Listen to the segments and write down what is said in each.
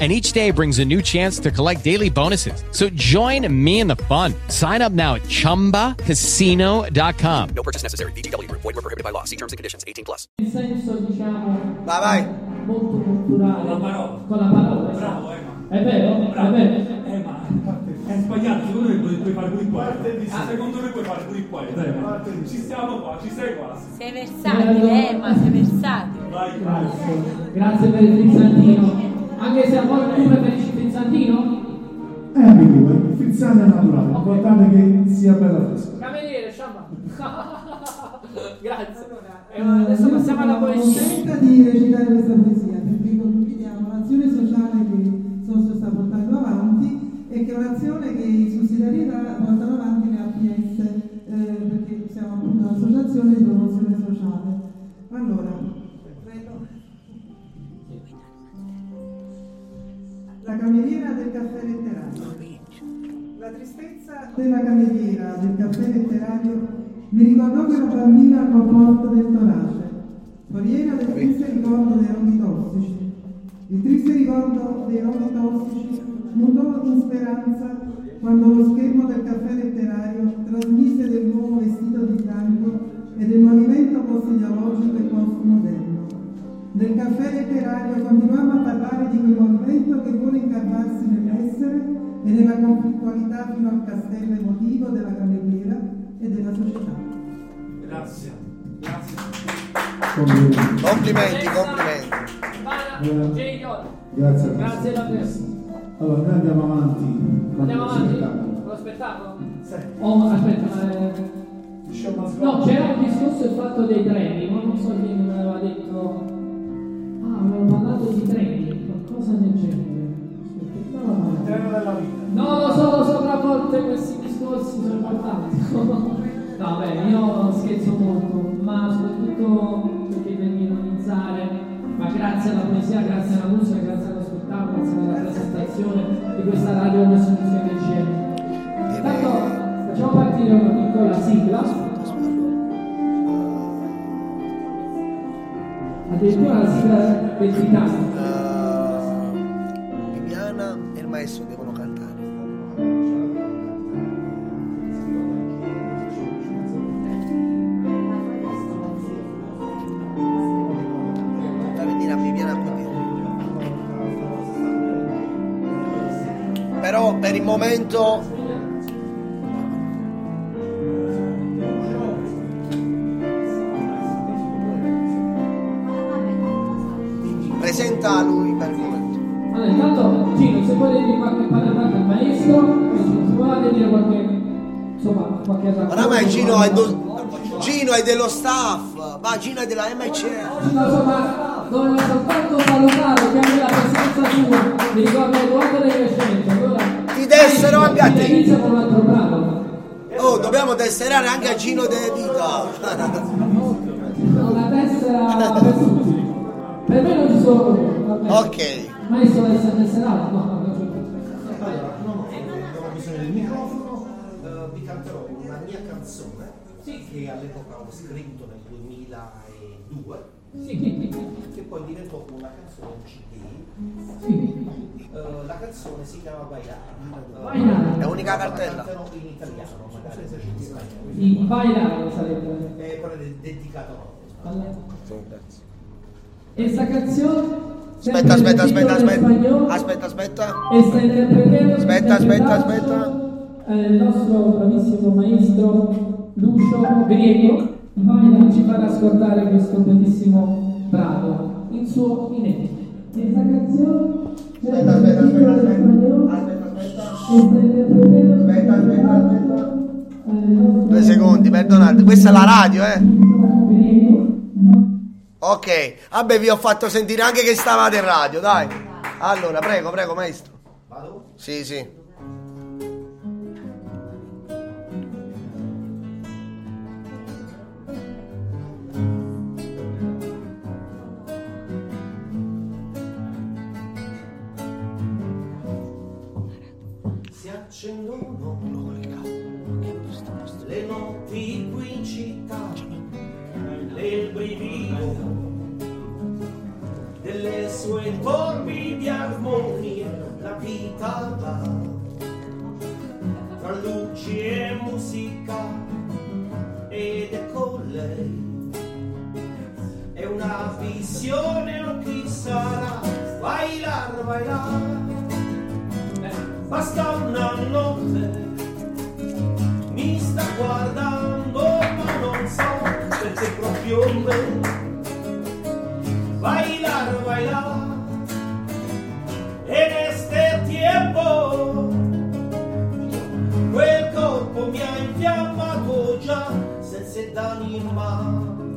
and each day brings a new chance to collect daily bonuses. So join me in the fun. Sign up now at ChumbaCasino.com. No purchase necessary. VGW Group. Void were prohibited by law. See terms and conditions. 18 plus. In senso, diciamo, Vai, vai. molto culturale. Con la parola. Con la parola, Bravo. Emma. È vero? Bravo. È vero? Eh, ma è sbagliato, secondo me puoi, puoi fare pure qua. Ah, secondo me puoi fare pure qua. Emma. Ci stiamo qua, ci sei qua. Sei versatile, eh, ma sei versatile. Vai, Grazie. Grazie per il frizzantino. Anche se a volte tu preferisci il frizzantino? È ambiguo, il frizzante è naturale, l'importante è che sia bella fresca. Cameriere, sciamba. Grazie. Eh, adesso passiamo alla poesia. Consenta di recitare questa poesia perché condividiamo l'azione sociale che Sosso sta portando avanti e che è un'azione che i sussidiarietà portano avanti le APS La tristezza della cameriera del caffè letterario mi ricordò quella bambina col porto del torace, foriera del triste ricordo dei romi tossici. Il triste ricordo dei romi tossici mutò in speranza quando lo schermo del caffè letterario trasmise dell'uomo vestito di bianco e del movimento post-ideologico e postmoderno. Nel caffè letterario continuiamo a parlare di quel movimento che vuole incarnarsi nell'essere e nella conflittualità fino al castello emotivo della cameriera e della società. Grazie. Grazie. Complimenti. Complimenti, complimenti. J. Grazie. Grazie davvero. Allora, noi andiamo avanti Andiamo avanti? spettacolo. Con lo spettacolo? Oh, aspetta, ma... eh, No, c'era un discorso il fatto dei treni, ma non so chi me l'aveva detto. Ah, avevamo parlato di treni, qualcosa del genere. Aspetta, no, no, no. Treno della vita. No, lo so, lo so, a volte questi discorsi sono importanti. no, beh, io scherzo molto, ma soprattutto perché per ironizzare, ma grazie alla poesia, grazie alla musica, grazie allo spettacolo, grazie alla presentazione di questa radio Nessuno Musica che c'è. Intanto facciamo partire una piccola sigla. Addirittura la sigla del Titanic. Per il momento presenta lui per il momento. Allora, intanto Gino, se vuoi dire qualche parola al maestro, se vuoi dire qualche, insomma, qualche Oramai Gino è, do- Gino è dello staff, va Gino è della MC. Gino, insomma, doveva soltanto salutare che la presenza sua mi ricorda Edoardo dei Crescenti. Allora, Ti dessero anche a te. Oh, dobbiamo tesserare anche a Gino De Vita. Una tessera per tutti. Per me non ci sono. ok. Maestro deve essere tesserato? No, canzone che all'epoca ho scritto nel 2002 che poi diventò una canzone CD. Eh, la canzone si chiama Bailare. È unica cartella. In italiano, magari in spagnolo. Il bailare sarebbe. È quella del- dedicata a loro. E sta canzone Aspetta, aspetta, aspetta, aspetta. Aspetta, aspetta. e sta interpretando Aspetta, aspetta, eh, il nostro bravissimo maestro Lucio Griego Ivania ci farà ascoltare questo bellissimo brano, il suo inedito. Questa canzone Aspetta, aspetta, aspetta, aspetta. Aspetta, aspetta, aspetta. Due secondi, perdonate. Questa è la radio, eh. Ok, vabbè, vi ho fatto sentire anche che stavate in radio, dai. Allora, prego, prego, maestro. Vado? Sì, sì. Vita va tra luci e musica ed è con lei. È una visione o chi sarà? Bailar bailar basta una notte mi sta guardando ma non so perché proprio me. Bailar bailar infiammato già senza d'anima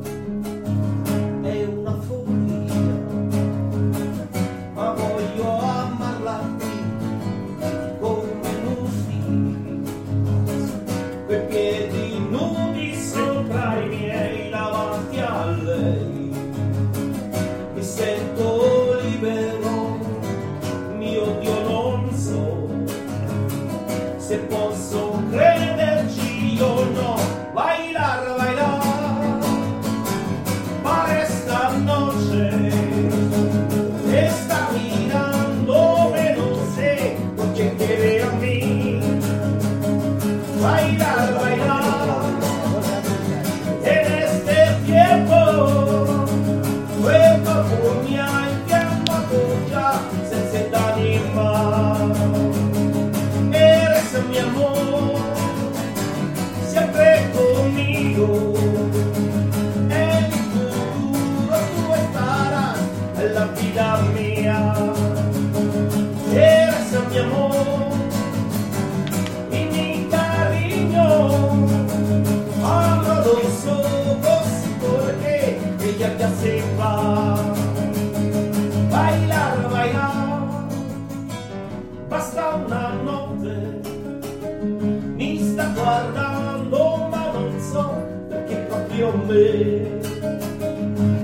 sta guardando ma non so perché proprio me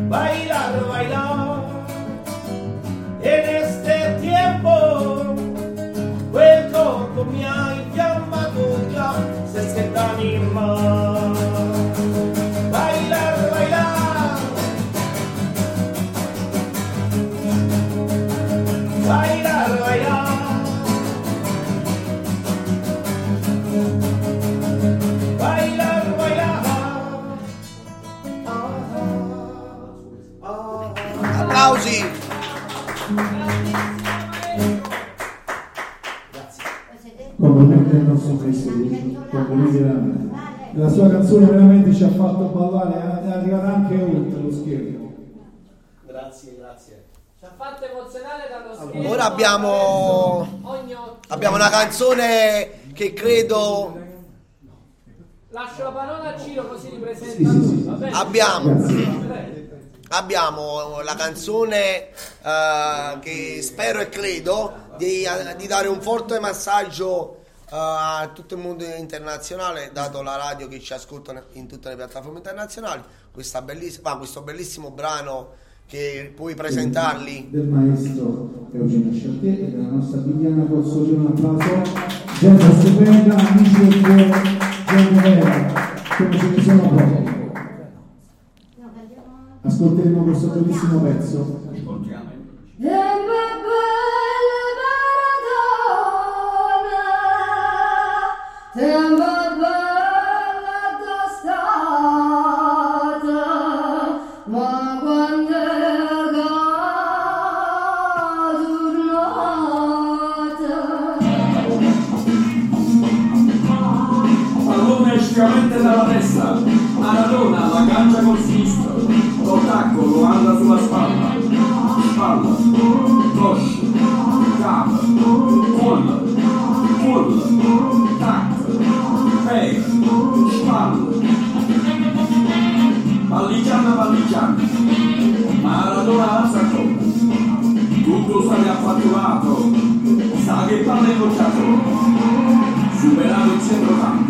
bailar bailar. En este tiempo quel corpo mi ha infiammato già senza d'anima bailar canzone veramente ci ha fatto ballare, è arrivata anche oltre lo schermo. grazie grazie Ci ha fatto emozionare dallo schermo. ora abbiamo abbiamo una canzone che credo Lascio la parola a Ciro così ripresenta lui, va bene? abbiamo abbiamo la canzone eh, che spero e credo di, di dare un forte massaggio a tutto il mondo internazionale, dato la radio che ci ascolta in tutte le piattaforme internazionali. Questa bellissima, questo bellissimo brano che puoi presentarli. Del maestro Eugenio Sciartier e della nostra Viviana Cozzolino, un applauso. Gente stupenda, amici del cuore, gente vera, come ce ne sono pochi. Ascolteremo questo bellissimo pezzo. Pallone bruscamente dalla testa, Maradona la cancia col sinistro, Lotacco lo anda sulla spalla, spalla, cosce, cap, col, col, tac, peg, spalla, palligiana palligiana, Maradona alza troppo, tutto sale affatturato, sa che palle non c'ha troppo, superato il centro centrocampo.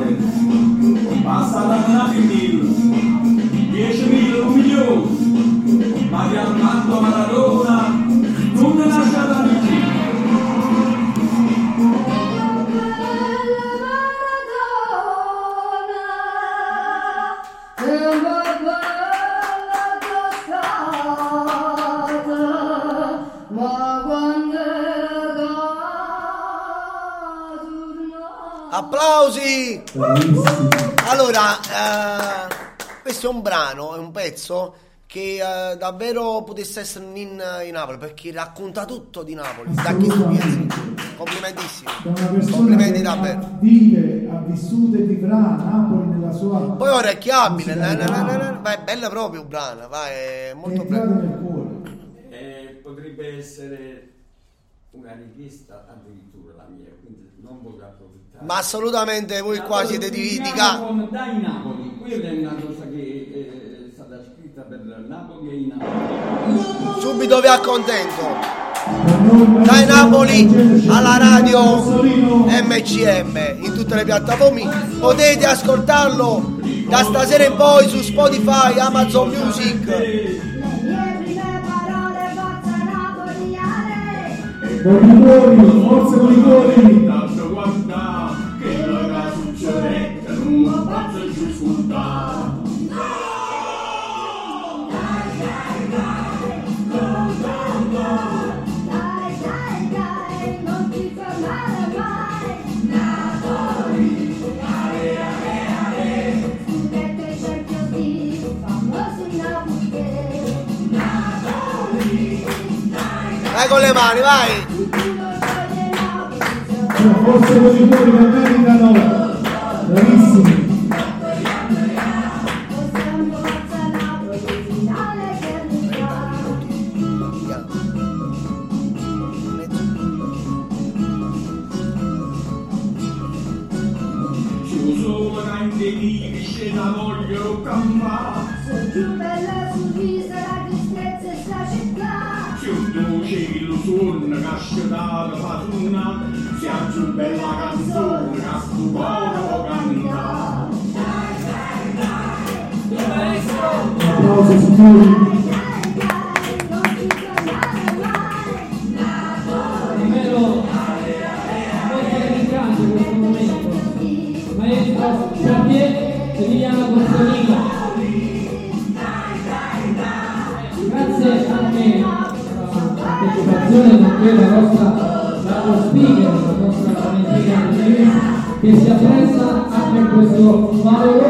su può fare. Basta Applausi! Allora, eh, questo è un brano, è un pezzo che eh, davvero potesse essere un in, in Napoli perché racconta tutto di Napoli. Da chi persona Complimenti davvero. vive, ha vissuto e vivrà Napoli nella sua Poi ora è chiabile, musicalità. vai, è bella proprio brana, vai, è è molto bella. Eh, potrebbe essere una richiesta addirittura la mia, quindi non voglio approfittare. Ma assolutamente voi qua siete di, di Iniziamo ca- con Dai Napoli, quella è una cosa che eh, è stata scritta per Napoli e i Napoli. Subito vi accontento. Dai Napoli alla radio MCM in tutte le piattaforme. Potete ascoltarlo da stasera in poi su Spotify, Amazon Music. Forza con i Vai con le mani, vai! Forza con i cuori che meritano. Canzone che che si appresta anche questo valoroso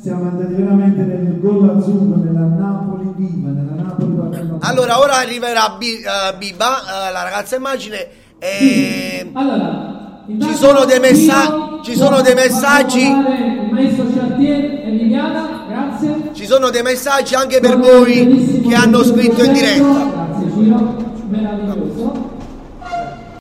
siamo andati veramente nel gol azzurro, nella Napoli viva, nella Napoli partita. Allora, ora arriverà Bi- eh, Biba, eh, la ragazza immagine. E... ci sono dei messaggi. Ci sono dei messaggi. Il maestro Chartier e Viviana, grazie. Ci sono dei messaggi anche per voi che hanno scritto in diretta. Grazie Ciro.